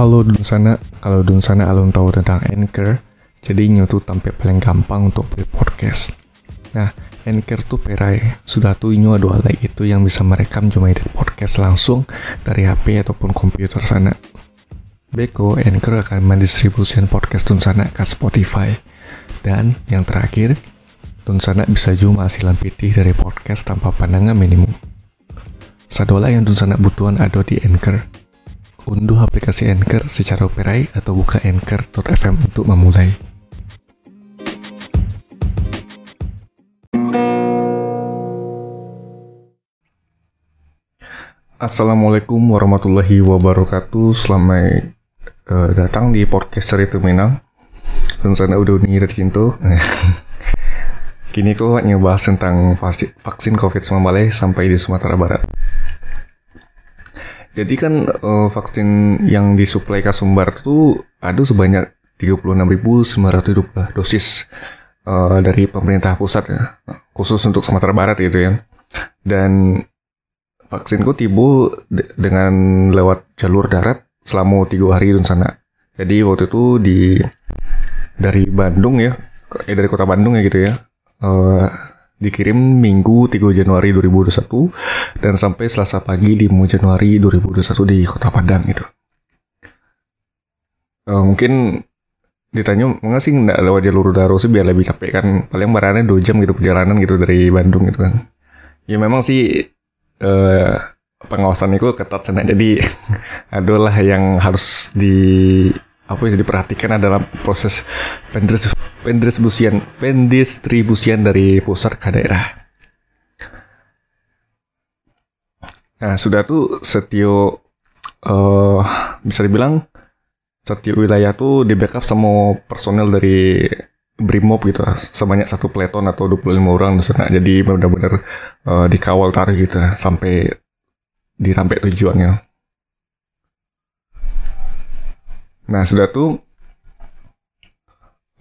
Halo dun sana, kalau dun sana alun tahu tentang Anchor, jadi nyotu tampil paling gampang untuk buat podcast. Nah, Anchor tuh perai, sudah tuh inyo ada alat itu yang bisa merekam cuma edit podcast langsung dari HP ataupun komputer sana. Beko, Anchor akan mendistribusikan podcast Dun Sana ke Spotify. Dan yang terakhir, Dun Sana bisa cuma hasilan pitih dari podcast tanpa pandangan minimum. Sadola yang Dun Sana butuhan ada di Anchor. Unduh aplikasi Anchor secara operai atau buka anchor.fm untuk memulai. Assalamualaikum warahmatullahi wabarakatuh. Selamat uh, datang di podcast Cerita Minang. Dan sana udah nih cintu. Kini kok ngebahas tentang vaksin COVID-19 sampai di Sumatera Barat. Jadi kan uh, vaksin yang disuplai ke Sumbar tuh ada sebanyak 36.900 dosis uh, dari pemerintah pusat ya, khusus untuk Sumatera Barat gitu ya. Dan vaksinku tiba dengan lewat jalur darat selama tiga hari di sana. Jadi waktu itu di dari Bandung ya, eh dari kota Bandung ya gitu ya. Uh, dikirim Minggu 3 Januari 2021 dan sampai Selasa pagi 5 Januari 2021 di Kota Padang gitu. Uh, mungkin ditanya mengapa sih nggak lewat jalur darat sih biar lebih capek? Kan paling barannya 2 jam gitu perjalanan gitu dari Bandung gitu kan. Ya memang sih uh, pengawasan itu ketat sana jadi adalah yang harus di apa yang diperhatikan adalah proses pendistribusian pendistribusian dari pusat ke daerah. Nah sudah tuh setiap uh, bisa dibilang setiap wilayah tuh di backup sama personel dari Brimob gitu sebanyak satu peleton atau 25 orang misalnya jadi benar-benar uh, dikawal taruh gitu sampai di sampai tujuannya. Nah sudah tuh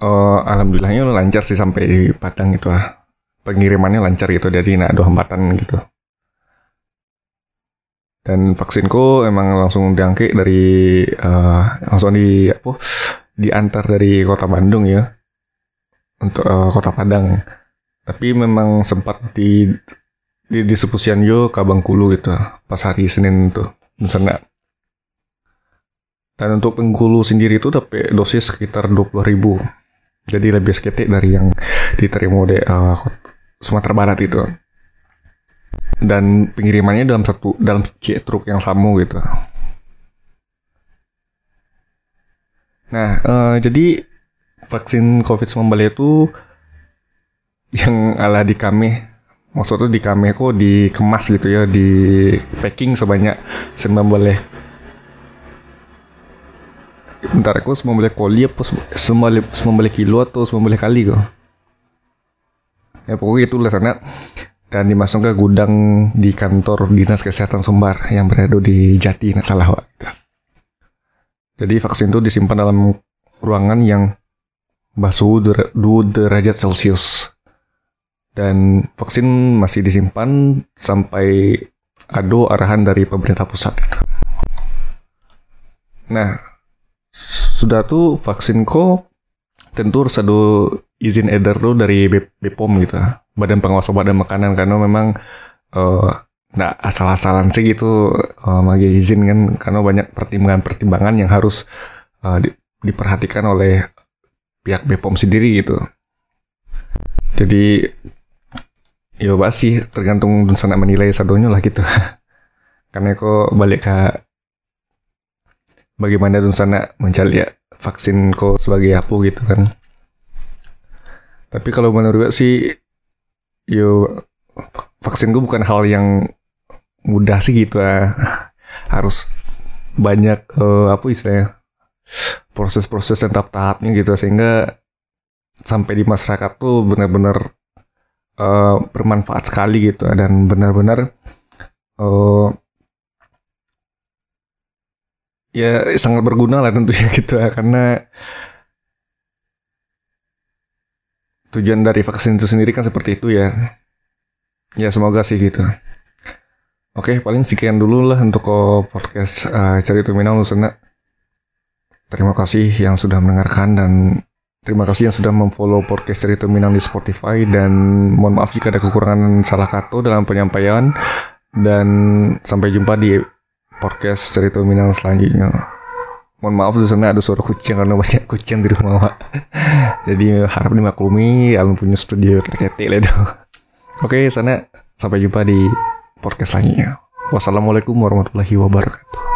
uh, alhamdulillahnya lancar sih sampai di Padang itu ah. Pengirimannya lancar gitu jadi nggak ada hambatan gitu. Dan vaksinku emang langsung diangkit dari uh, langsung di apa diantar dari kota Bandung ya untuk uh, kota Padang. Tapi memang sempat di di distribusian yo ke Bengkulu gitu pas hari Senin tuh misalnya dan untuk penggulu sendiri itu dapat dosis sekitar 20 ribu. Jadi lebih sedikit dari yang diterima di uh, Sumatera Barat itu. Dan pengirimannya dalam satu dalam truk yang sama gitu. Nah, uh, jadi vaksin COVID-19 itu yang ala di kami maksudnya di kami kok dikemas gitu ya di packing sebanyak 19 bentar aku semua boleh koli apa semua semua boleh kilo atau semua boleh kali kok. Ya pokoknya itu lah sana dan dimasuk ke gudang di kantor dinas kesehatan Sumbar yang berada di Jati nggak salah Wak. jadi vaksin itu disimpan dalam ruangan yang suhu 2 derajat celcius. Dan vaksin masih disimpan sampai ada arahan dari pemerintah pusat. Nah sudah tuh vaksin ko tentu harus ada izin edar tuh dari BPOM gitu Badan Pengawas Obat dan Makanan karena memang uh, nggak asal-asalan sih gitu uh, magi izin kan karena banyak pertimbangan-pertimbangan yang harus uh, di, diperhatikan oleh pihak BPOM sendiri gitu. Jadi ya sih tergantung sana menilai sadonya lah gitu. karena kok balik ke bagaimana tuh sana mencari ya vaksin kok sebagai apa gitu kan. Tapi kalau menurut gue sih yo vaksin gue bukan hal yang mudah sih gitu ya harus banyak uh, apa istilahnya proses-proses dan tahap-tahapnya gitu sehingga sampai di masyarakat tuh benar-benar uh, bermanfaat sekali gitu dan benar-benar uh, ya sangat berguna lah tentunya gitu ya karena tujuan dari vaksin itu sendiri kan seperti itu ya. Ya semoga sih gitu. Oke paling sekian dulu lah untuk podcast uh, cerita minang lusena Terima kasih yang sudah mendengarkan dan terima kasih yang sudah memfollow podcast Cerita Minang di Spotify dan mohon maaf jika ada kekurangan salah kata dalam penyampaian. Dan sampai jumpa di podcast Cerita Minang selanjutnya. Mohon maaf di sana ada suara kucing karena banyak kucing di rumah Mak. Jadi harap dimaklumi alam punya studio terketik lah Oke, sana sampai jumpa di podcast selanjutnya. Wassalamualaikum warahmatullahi wabarakatuh.